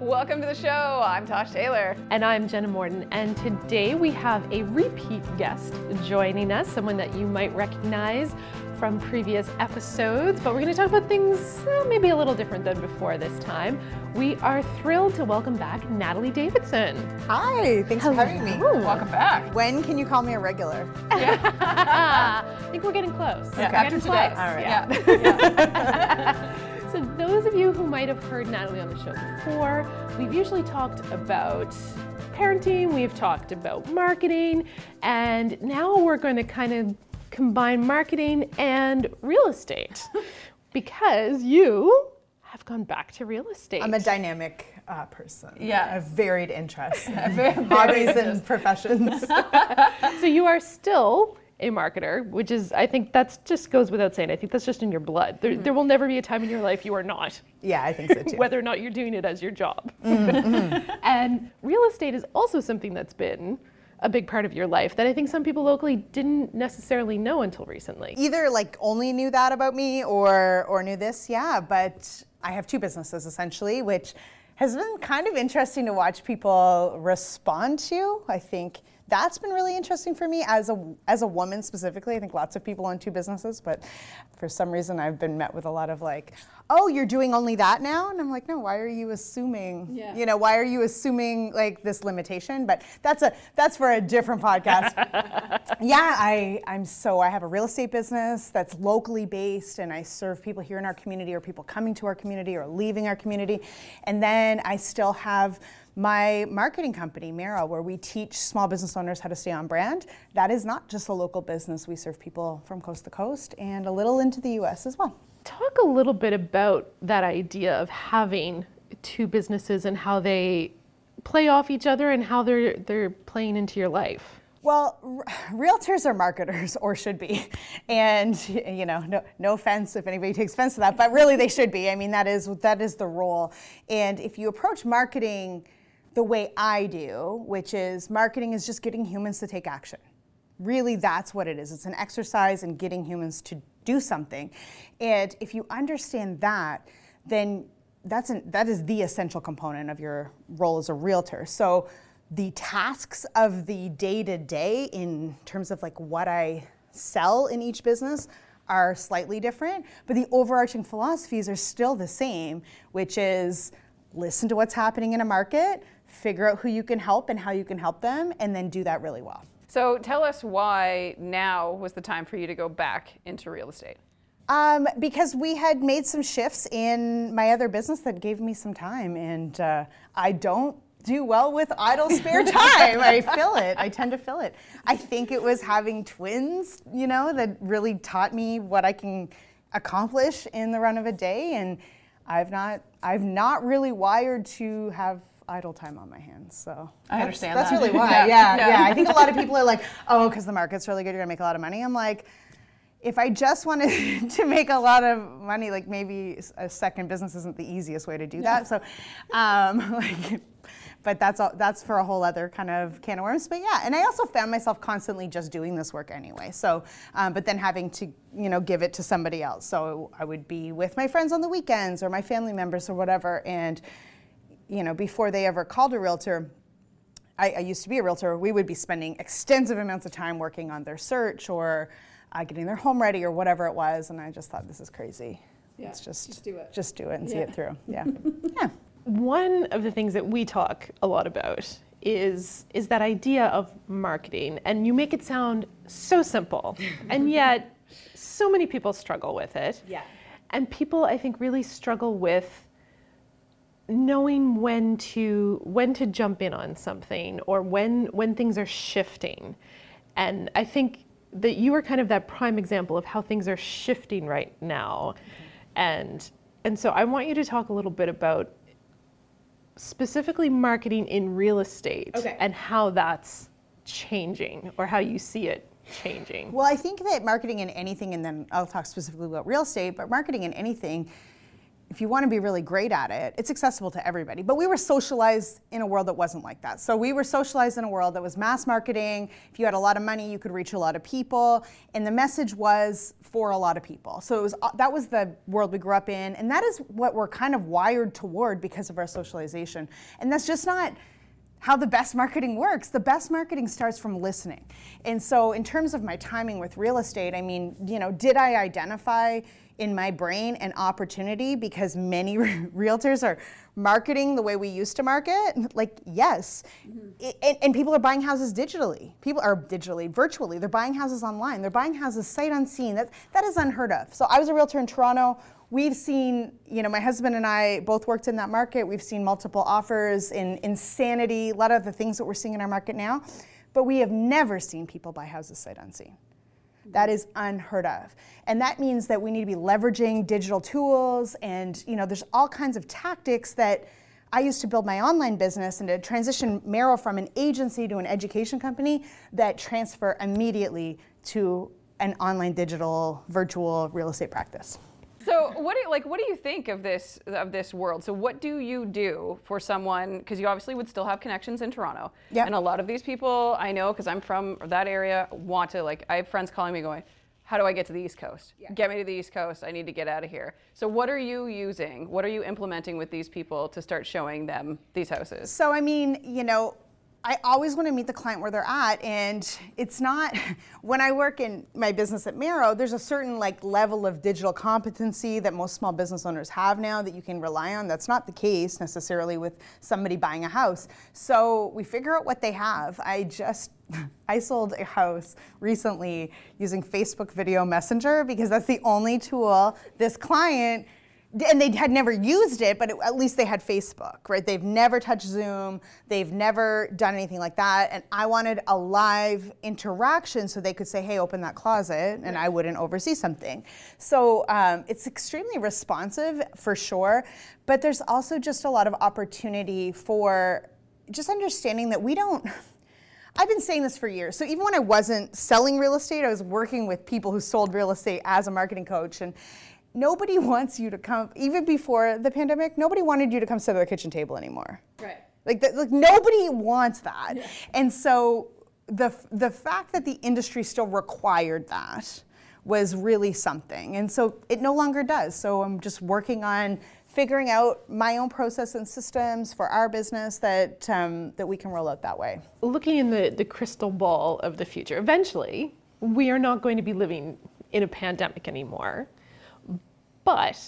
Welcome to the show. I'm Tosh Taylor. And I'm Jenna Morton. And today we have a repeat guest joining us, someone that you might recognize from previous episodes. But we're going to talk about things uh, maybe a little different than before this time. We are thrilled to welcome back Natalie Davison. Hi, thanks for having me. Welcome back. When can you call me a regular? I think we're getting close. Yeah, We're after getting today. close. All right. Yeah. So, those of you who might have heard Natalie on the show before, we've usually talked about parenting, we've talked about marketing, and now we're going to kind of combine marketing and real estate because you have gone back to real estate. I'm a dynamic uh, person. Yeah. Have varied interests, hobbies, and professions. so, you are still a marketer, which is, I think that's just goes without saying. I think that's just in your blood. There, mm-hmm. there will never be a time in your life you are not. yeah, I think so too. whether or not you're doing it as your job. Mm-hmm. and real estate is also something that's been a big part of your life that I think some people locally didn't necessarily know until recently. Either like only knew that about me or or knew this, yeah. But I have two businesses essentially, which has been kind of interesting to watch people respond to. I think that's been really interesting for me as a as a woman specifically. I think lots of people own two businesses, but for some reason I've been met with a lot of like, "Oh, you're doing only that now?" And I'm like, "No, why are you assuming? Yeah. You know, why are you assuming like this limitation?" But that's a that's for a different podcast. yeah, I I'm so I have a real estate business that's locally based and I serve people here in our community or people coming to our community or leaving our community. And then I still have my marketing company, Marrow, where we teach small business owners how to stay on brand. That is not just a local business. We serve people from coast to coast and a little into the US as well. Talk a little bit about that idea of having two businesses and how they play off each other and how they're they're playing into your life. Well, r- realtors are marketers, or should be, and you know, no, no offense if anybody takes offense to that, but really they should be. I mean, that is that is the role. And if you approach marketing the way I do, which is marketing is just getting humans to take action. Really, that's what it is. It's an exercise in getting humans to do something. And if you understand that, then that's an, that is the essential component of your role as a realtor. So the tasks of the day to day in terms of like what I sell in each business are slightly different, but the overarching philosophies are still the same, which is listen to what's happening in a market, figure out who you can help and how you can help them, and then do that really well. So tell us why now was the time for you to go back into real estate. Um, because we had made some shifts in my other business that gave me some time, and uh, I don't do well with idle spare time. I fill it. I tend to fill it. I think it was having twins, you know, that really taught me what I can accomplish in the run of a day, and I've not, I've not really wired to have idle time on my hands. So I understand That's that. really why. Yeah. Yeah, Yeah. yeah. I think a lot of people are like, oh, because the market's really good, you're gonna make a lot of money. I'm like if I just wanted to make a lot of money, like maybe a second business isn't the easiest way to do that. So, um, like, but that's all, that's for a whole other kind of can of worms. But yeah, and I also found myself constantly just doing this work anyway. So, um, but then having to you know give it to somebody else. So I would be with my friends on the weekends or my family members or whatever, and you know before they ever called a realtor. I, I used to be a realtor. We would be spending extensive amounts of time working on their search or uh, getting their home ready or whatever it was, and I just thought this is crazy. Yeah, Let's just just do it. Just do it and see it through. Yeah. yeah. One of the things that we talk a lot about is is that idea of marketing and you make it sound so simple and yet so many people struggle with it. Yeah. And people I think really struggle with knowing when to when to jump in on something or when when things are shifting. And I think that you are kind of that prime example of how things are shifting right now. And and so I want you to talk a little bit about specifically marketing in real estate Okay. and how that's changing or how you see it changing. Well, I think that marketing in anything, and then I'll talk specifically about real estate, but marketing in anything if you want to be really great at it, it's accessible to everybody. But we were socialized in a world that wasn't like that. So we were socialized in a world that was mass marketing. If you had a lot of money, you could reach a lot of people, and the message was for a lot of people. So it was uh, that was the world we grew up in, and that is what we're kind of wired toward because of our socialization. And that's just not how the best marketing works. The best marketing starts from listening. And so in terms of my timing with real estate, I mean, you know, did I identify in my brain an opportunity because many realtors are marketing the way we used to market? Like, yes. Mm-hmm. It, and, and, people are buying houses digitally. People are digitally, virtually. They're buying houses online. They're buying houses sight unseen. That, that is unheard of. So I was a realtor in Toronto. We've seen, you know, my husband and I both worked in that market. We've seen multiple offers in insanity, a lot of the things that we're seeing in our market now. But we have never seen people buy houses sight unseen. That is unheard of. And that means that we need to be leveraging digital tools and you know there's all kinds of tactics that I used to build my online business and to transition Marrow from an agency to an education company that transfer immediately to an online digital virtual real estate practice. So what do you, like what do you think of this of this world? So what do you do for someone because you obviously would still have connections in Toronto. Yep. And a lot of these people I know because I'm from that area want to like I have friends calling me going, how do I get to the East Coast? Yeah. Get me to the East Coast. I need to get out of here. So, what are you using? What are you implementing with these people to start showing them these houses? So, I mean, you know, I always want to meet the client where they're at. And it's not, when I work in my business at Marrow, there's a certain like level of digital competency that most small business owners have now that you can rely on. That's not the case necessarily with somebody buying a house. So we figure out what they have. I just, I sold a house recently using Facebook Video Messenger because that's the only tool this client and they had never used it, but it, at least they had Facebook, right? They've never touched Zoom, they've never done anything like that. And I wanted a live interaction so they could say, hey, open that closet, and I wouldn't oversee something. So um, it's extremely responsive for sure, but there's also just a lot of opportunity for just understanding that we don't. I've been saying this for years. So even when I wasn't selling real estate, I was working with people who sold real estate as a marketing coach and nobody wants you to come even before the pandemic nobody wanted you to come sit at the kitchen table anymore. Right. Like, the, like nobody wants that. Yeah. and so the the fact that the industry still required that was really something. And so it no longer does. So i'm just working on figuring out my own process and systems for our business that um, that we can roll out that way. Looking in the, the crystal ball of the future eventually we are not going to be living in a pandemic anymore but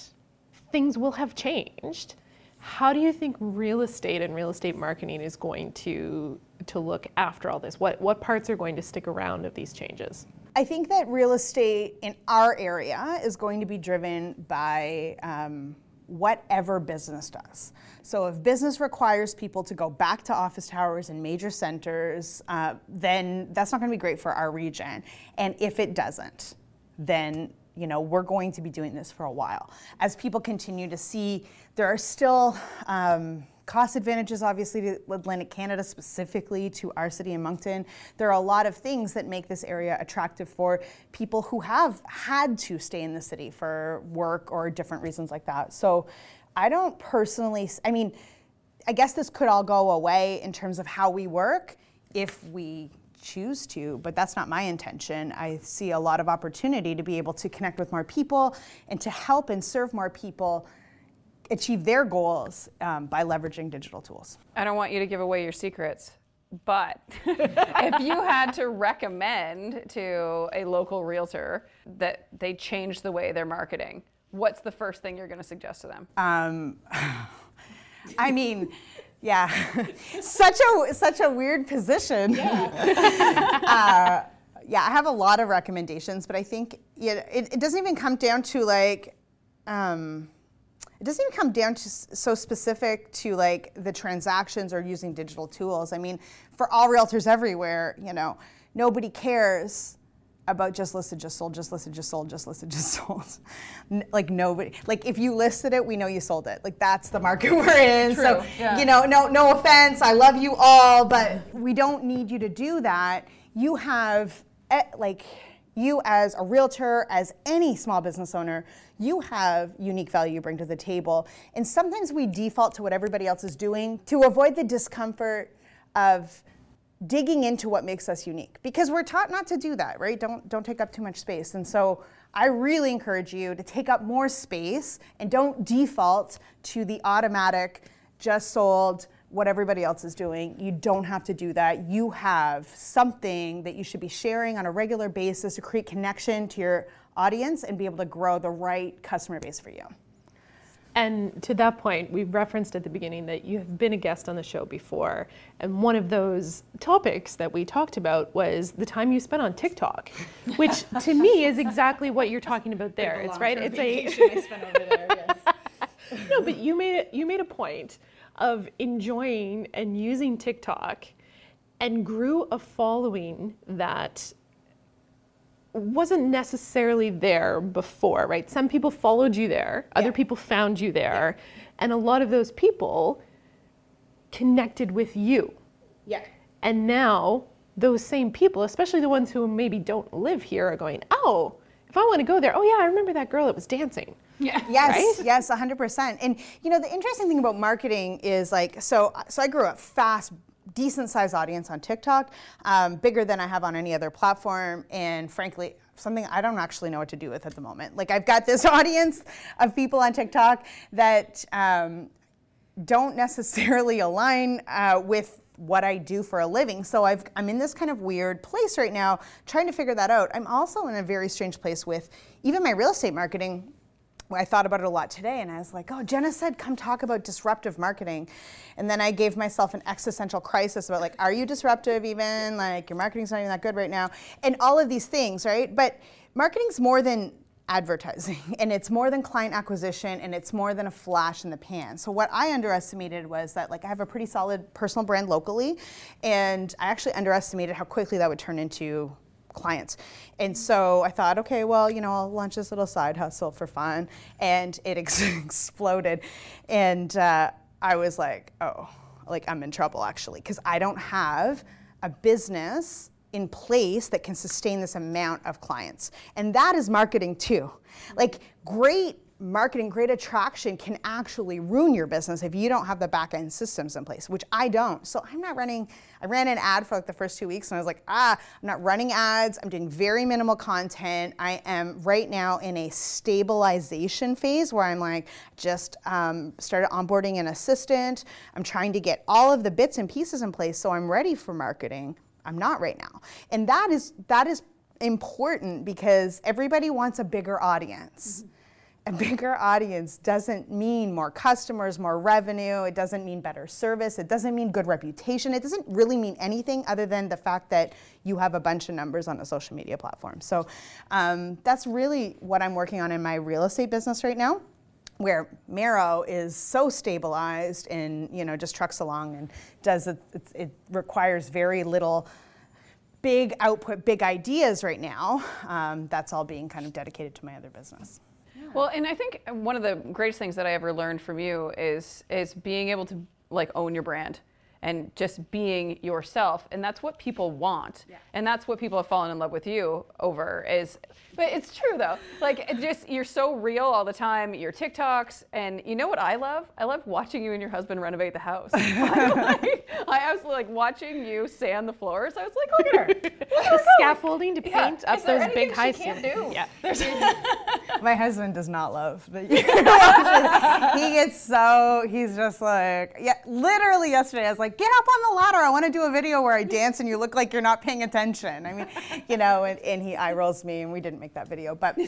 things will have changed. How do you think real estate and real estate marketing is going to to look after all this? What what parts are going to stick around of these changes? I think that real estate in our area is going to be driven by um, whatever business does. So if business requires people to go back to office towers in major centers, uh, then that's not going to be great for our region. And if it doesn't, then you know, we're going to be doing this for a while. As people continue to see, there are still um, cost advantages, obviously, to Atlantic Canada, specifically to our city in Moncton. There are a lot of things that make this area attractive for people who have had to stay in the city for work or different reasons like that. So I don't personally, I mean, I guess this could all go away in terms of how we work if we choose to, but that's not my intention. I see a lot of opportunity to be able to connect with more people and to help and serve more people achieve their goals um, by leveraging digital tools. I don't want you to give away your secrets, but if you had to recommend to a local realtor that they change the way they're marketing, what's the first thing you're going to suggest to them? Um, I mean, yeah, such a such a weird position. Yeah. uh, yeah, I have a lot of recommendations, but I think yeah, it, it doesn't even come down to like. Um, it doesn't even come down to so specific to like the transactions or using digital tools. I mean, for all realtors everywhere, you know, nobody cares about just listed, just sold, just listed, just sold, just listed, just sold. like nobody, like if you listed it, we know you sold it. Like that's the market we're in. True. So yeah. you know, no, no offense, I love you all, but we don't need you to do that. You have eh, like You, as a realtor, as any small business owner, you have unique value you bring to the table. And sometimes we default to what everybody else is doing to avoid the discomfort of digging into what makes us unique because we're taught not to do that right? Don't don't take up too much space. And so i really encourage you to take up more space and don't default to the automatic just sold what everybody else is doing. You don't have to do that. You have something that you should be sharing on a regular basis to create connection to your audience and be able to grow the right customer base for you and to that point, we referenced at the beginning that you have been a guest on the show before. And one of those topics that we talked about was the time you spent on TikTok, which to me is exactly what you're talking about there. It's right. It's a shame i spent over there, yes. no, but you made. You made a point of enjoying and using TikTok, and grew a following that wasn't necessarily there before, right? Some people followed you there, yeah. other people found you there, yeah. and a lot of those people connected with you. Yeah. And now those same people, especially the ones who maybe don't live here, are going, "Oh, if I want to go there, oh yeah, I remember that girl that was dancing." Yeah. Yes. Right? Yes, 100%. And you know, the interesting thing about marketing is like so so I grew up fast decent sized audience on TikTok, um, bigger than I have on any other platform, and frankly, something I don't actually know what to do with at the moment. Like I've got this audience of people on TikTok that um, don't necessarily align uh, with what I do for a living. So i am in this kind of weird place right now trying to figure that out. I'm also in a very strange place with even my real estate marketing. I thought about it a lot today and I was like, oh, Jenna said, come talk about disruptive marketing. And then I gave myself an existential crisis about like, are you disruptive even? Like, your marketing's not even that good right now. And all of these things, right? But marketing's more than advertising and it's more than client acquisition and it's more than a flash in the pan. So what I underestimated was that like I have a pretty solid personal brand locally and I actually underestimated how quickly that would turn into clients. And so I thought, okay, well, you know, I'll launch this little side hustle for fun. And it ex- exploded. And uh, I was like, oh, like I'm in trouble actually, because I don't have a business in place that can sustain this amount of clients. And that is marketing too. Like, great marketing, great attraction can actually ruin your business if you don't have the back end systems in place, which I don't. So I'm not running, I ran an ad for like the first two weeks and I was like, ah, I'm not running ads. I'm doing very minimal content. I am right now in a stabilization phase where I'm like, just um, started onboarding an assistant. I'm trying to get all of the bits and pieces in place so I'm ready for marketing. I'm not right now. And that is, that is important because everybody wants a bigger audience. Mm-hmm a bigger audience doesn't mean more customers, more revenue. It doesn't mean better service. It doesn't mean good reputation. It doesn't really mean anything other than the fact that you have a bunch of numbers on a social media platform. So um, that's really what I'm working on in my real estate business right now where Marrow is so stabilized and you know just trucks along and does it, it, it requires very little big output, big ideas right now. Um, that's all being kind of dedicated to my other business. Well, and I think one of the greatest things that I ever learned from you is is being able to like own your brand and just being yourself and that's what people want. Yeah. and that's what people have fallen in love with you over is but it's true though. Like it just you're so real all the time your tiktoks and you know what i love? I love watching you and your husband renovate the house. I, like, I absolutely like watching you sand the floors. I was like look at her. Scaffolding to paint yeah. up those big high ceilings? Yeah. My husband does not love but he gets so he's just like yeah literally yesterday i was like like, get up on the ladder. I want to do a video where I dance and you look like you're not paying attention. I mean, you know, and, and he eye rolls me, and we didn't make that video. But,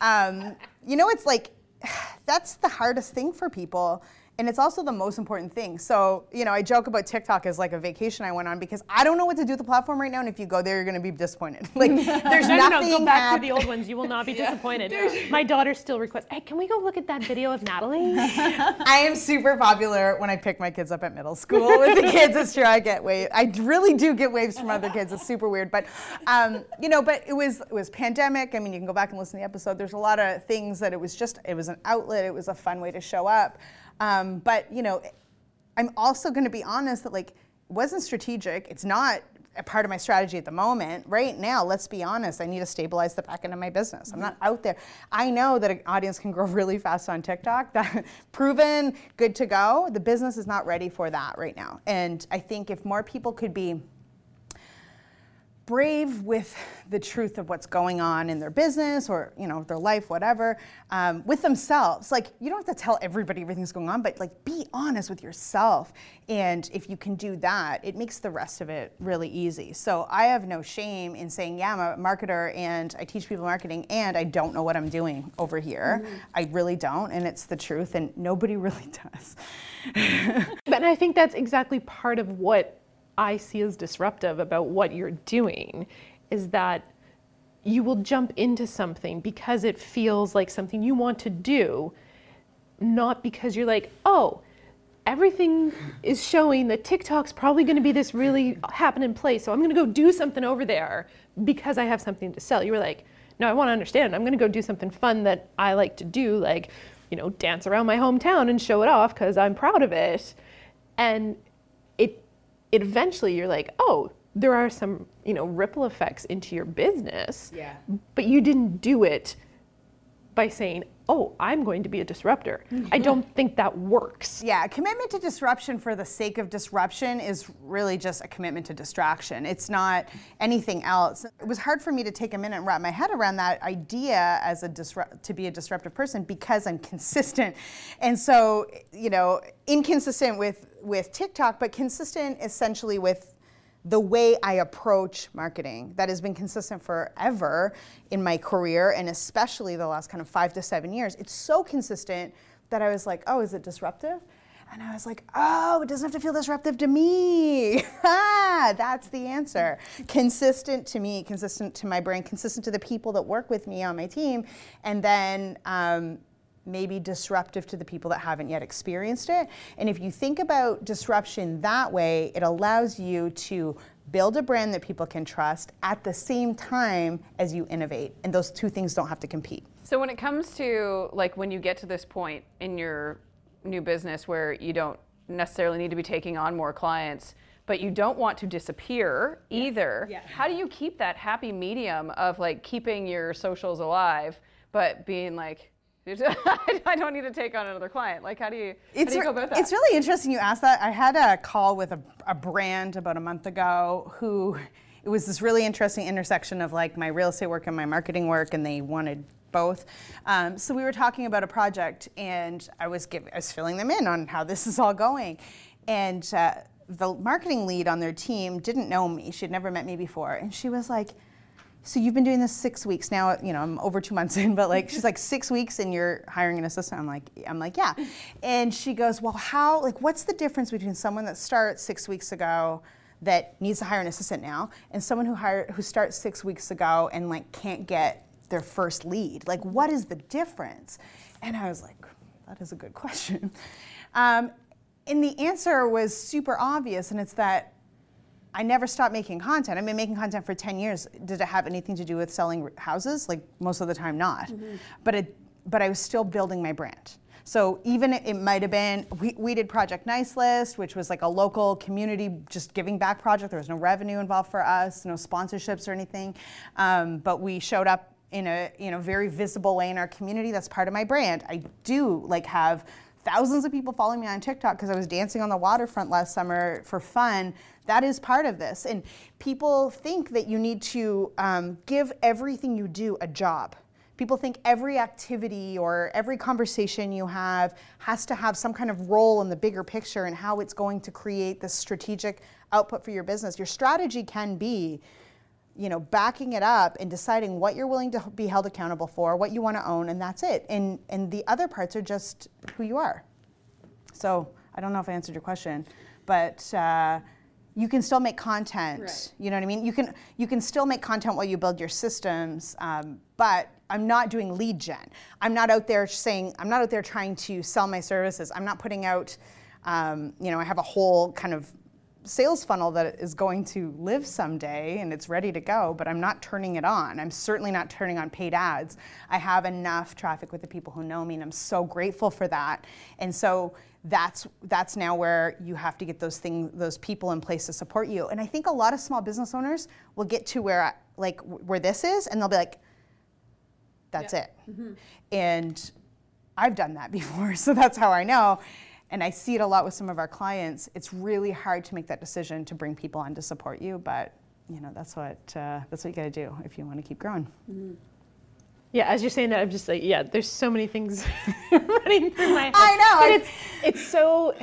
um, you know, it's like, that's the hardest thing for people and it's also the most important thing. So, you know, I joke about TikTok as like a vacation I went on because I don't know what to do with the platform right now. And if you go there, you're going to be disappointed. Like, there's no, nothing. No, go back to the old ones. You will not be yeah. disappointed. My daughter still requests, "Hey, can we go look at that video of Natalie?" I am super popular when I pick my kids up at middle school with the kids. It's true. I get waves. I really do get waves from other kids. It's super weird, but um, you know, but it was it was pandemic. I mean, you can go back and listen to the episode. There's a lot of things that it was just it was an outlet. It was a fun way to show up. Um, but you know, I'm also going to be honest that like it wasn't strategic. It's not a part of my strategy at the moment. Right now, let's be honest, I need to stabilize the back end of my business. I'm not out there. I know that an audience can grow really fast on TikTok. That proven, good to go. The business is not ready for that right now. And I think if more people could be brave with the truth of what's going on in their business or you know their life whatever um, with themselves. Like you don't have to tell everybody everything's going on but like be honest with yourself. And if you can do that it makes the rest of it really easy. So i have no shame in saying yeah i'm a marketer and i teach people marketing and i don't know what i'm doing over here. Mm-hmm. i really don't and it's the truth and nobody really does. But i think that's exactly part of what I see as disruptive about what you're doing is that you will jump into something because it feels like something you want to do, not because you're like, oh, everything is showing that TikTok's probably going to be this really happening place. So I'm going to go do something over there because I have something to sell. You were like, no, I want to understand. I'm going to go do something fun that I like to do, like, you know, dance around my hometown and show it off because I'm proud of it. And it eventually you're like, oh, there are some, you know, ripple effects into your business. Yeah. But you didn't do it by saying, oh, I'm going to be a disruptor. Mm-hmm. I don't think that works. Yeah, commitment to disruption for the sake of disruption is really just a commitment to distraction. It's not anything else. It was hard for me to take a minute and wrap my head around that idea as a disrupt to be a disruptive person because I'm consistent. And so, you know, inconsistent with with TikTok, but consistent essentially with the way I approach marketing that has been consistent forever in my career and especially the last kind of five to seven years. It's so consistent that I was like, oh, is it disruptive? And I was like, oh, it doesn't have to feel disruptive to me. That's the answer. Consistent to me, consistent to my brain, consistent to the people that work with me on my team. And then, um, maybe disruptive to the people that haven't yet experienced it. And if you think about disruption that way, it allows you to build a brand that people can trust at the same time as you innovate. And those two things don't have to compete. So when it comes to like when you get to this point in your new business where you don't necessarily need to be taking on more clients, but you don't want to disappear either. Yeah. How do you keep that happy medium of like keeping your socials alive but being like I don't need to take on another client. Like, how do you, it's, do you go about that? It's really interesting you asked that. I had a call with a, a brand about a month ago who it was this really interesting intersection of like my real estate work and my marketing work, and they wanted both. Um, so we were talking about a project, and I was giving, I was filling them in on how this is all going, and uh, the marketing lead on their team didn't know me. She'd never met me before, and she was like so you've been doing this six weeks. Now you know i'm over two months in but like she's like six weeks and you're hiring an assistant. I'm like i'm like yeah. And she goes well how like what's the difference between someone that starts six weeks ago that needs to hire an assistant now and someone who hired who starts six weeks ago and like can't get their first lead? Like what is the difference? And i was like that is a good question. Um, and the answer was super obvious and it's that I never stopped making content. I've been making content for 10 years. Did it have anything to do with selling houses? Like most of the time, not. Mm-hmm. But it, but I was still building my brand. So even it, it might have been we, we did Project Nice List, which was like a local community just giving back project. There was no revenue involved for us, no sponsorships or anything. Um, but we showed up in a you know very visible way in our community. That's part of my brand. I do like have thousands of people following me on TikTok because I was dancing on the waterfront last summer for fun. That is part of this. And people think that you need to um, give everything you do a job. People think every activity or every conversation you have has to have some kind of role in the bigger picture and how it's going to create the strategic output for your business. Your strategy can be you know, backing it up and deciding what you're willing to be held accountable for, what you want to own, and that's it. And and the other parts are just who you are. So I don't know if I answered your question, but uh, you can still make content. Right. You know what I mean? You can you can still make content while you build your systems, um, but I'm not doing lead gen. I'm not out there saying I'm not out there trying to sell my services. I'm not putting out. Um, you know, I have a whole kind of sales funnel that is going to live someday and it's ready to go, but I'm not turning it on. I'm certainly not turning on paid ads. I have enough traffic with the people who know me, and I'm so grateful for that. And so that's that's now where you have to get those things, those people in place to support you. And I think a lot of small business owners will get to where like where this is, and they'll be like, "That's yeah. it." Mm-hmm. And I've done that before, so that's how I know and I see it a lot with some of our clients. It's really hard to make that decision to bring people on to support you, but you know that's what uh, that's what you got to do if you want to keep growing. Mm-hmm. Yeah, as you're saying that, I'm just like, yeah, there's so many things running through my head. I know. But it's it's so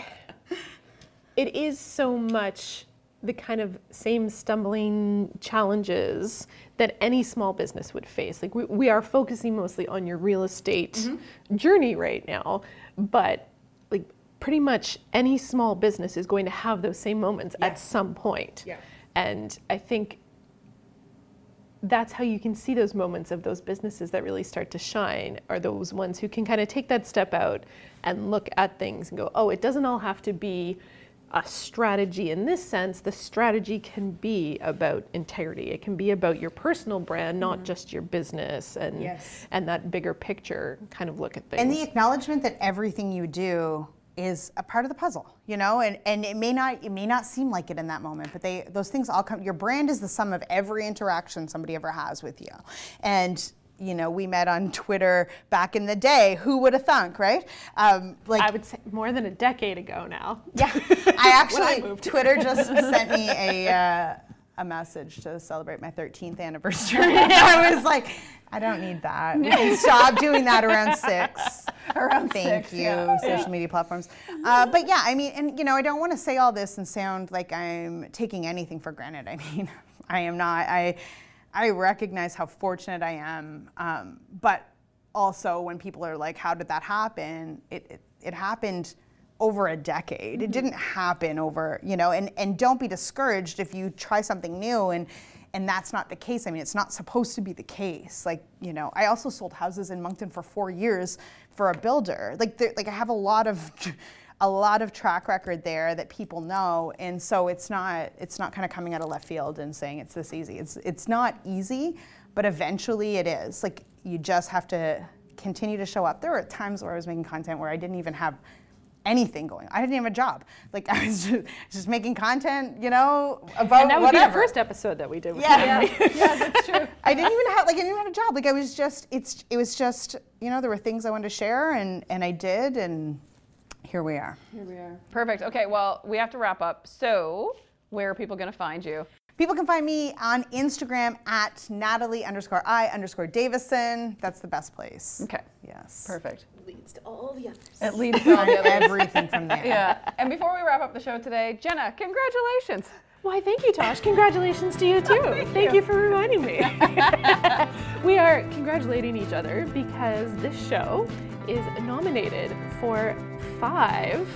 it is so much the kind of same stumbling challenges that any small business would face. Like we, we are focusing mostly on your real estate mm-hmm. journey right now, but like pretty much any small business is going to have those same moments yeah. at some point. Yeah. And I think that's how you can see those moments of those businesses that really start to shine are those ones who can kind of take that step out and look at things and go, oh, it doesn't all have to be a strategy in this sense. The strategy can be about integrity. It can be about your personal brand, not mm-hmm. just your business and yes. and that bigger picture kind of look at things. And the acknowledgement that everything you do is a part of the puzzle, you know, and, and it may not it may not seem like it in that moment, but they those things all come your brand is the sum of every interaction somebody ever has with you. And you know, we met on Twitter back in the day. Who would have thunk, right? Um, like I would say more than a decade ago now. Yeah, I actually I Twitter just sent me a uh, a message to celebrate my 13th anniversary. I was like, I don't need that. We can Stop doing that around six. Around Thank six, you, yeah. social yeah. media platforms. Uh, but yeah, I mean, and you know, I don't want to say all this and sound like I'm taking anything for granted. I mean, I am not. I I recognize how fortunate I am, um, but also when people are like, "How did that happen?" It it, it happened over a decade. Mm-hmm. It didn't happen over, you know, and, and don't be discouraged if you try something new and and that's not the case. I mean, it's not supposed to be the case. Like, you know, I also sold houses in Moncton for four years for a builder. Like, like I have a lot of, a lot of track record there that people know, and so it's not, it's not kind of coming out of left field and saying it's this easy. It's, it's not easy, but eventually it is. Like, you just have to continue to show up. There were times where I was making content where I didn't even have anything going. I didn't even have a job. Like I was just, just making content, you know, about And that would whatever. be the first episode that we did. With yeah, yeah, yeah, that's true. I didn't even have like I didn't even have a job. Like I was just it's it was just you know there were things I wanted to share and and I did and here we are. Here we are. Perfect. Okay, well we have to wrap up. So where are people going to find you? People can find me on Instagram at Natalie underscore I underscore Davison. That's the best place. Okay. Yes. Perfect. leads to all the others. It leads to all the others. Everything from there. Yeah. And before we wrap up the show today, Jenna, congratulations. Why, thank you, Tosh. Congratulations to you, too. Oh, thank, thank you. you. for reminding me. we are congratulating each other because this show is nominated for five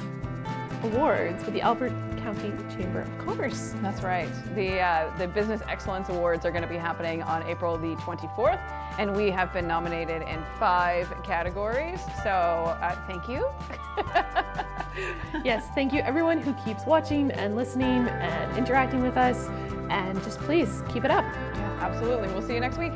awards with the Albert County Chamber of Commerce. That's right. The, uh, the Business Excellence Awards are going to be happening on April the 24th, and we have been nominated in five categories. So uh, thank you. yes, thank you everyone who keeps watching and listening and interacting with us. And just please keep it up. Yeah, absolutely. We'll see you next week.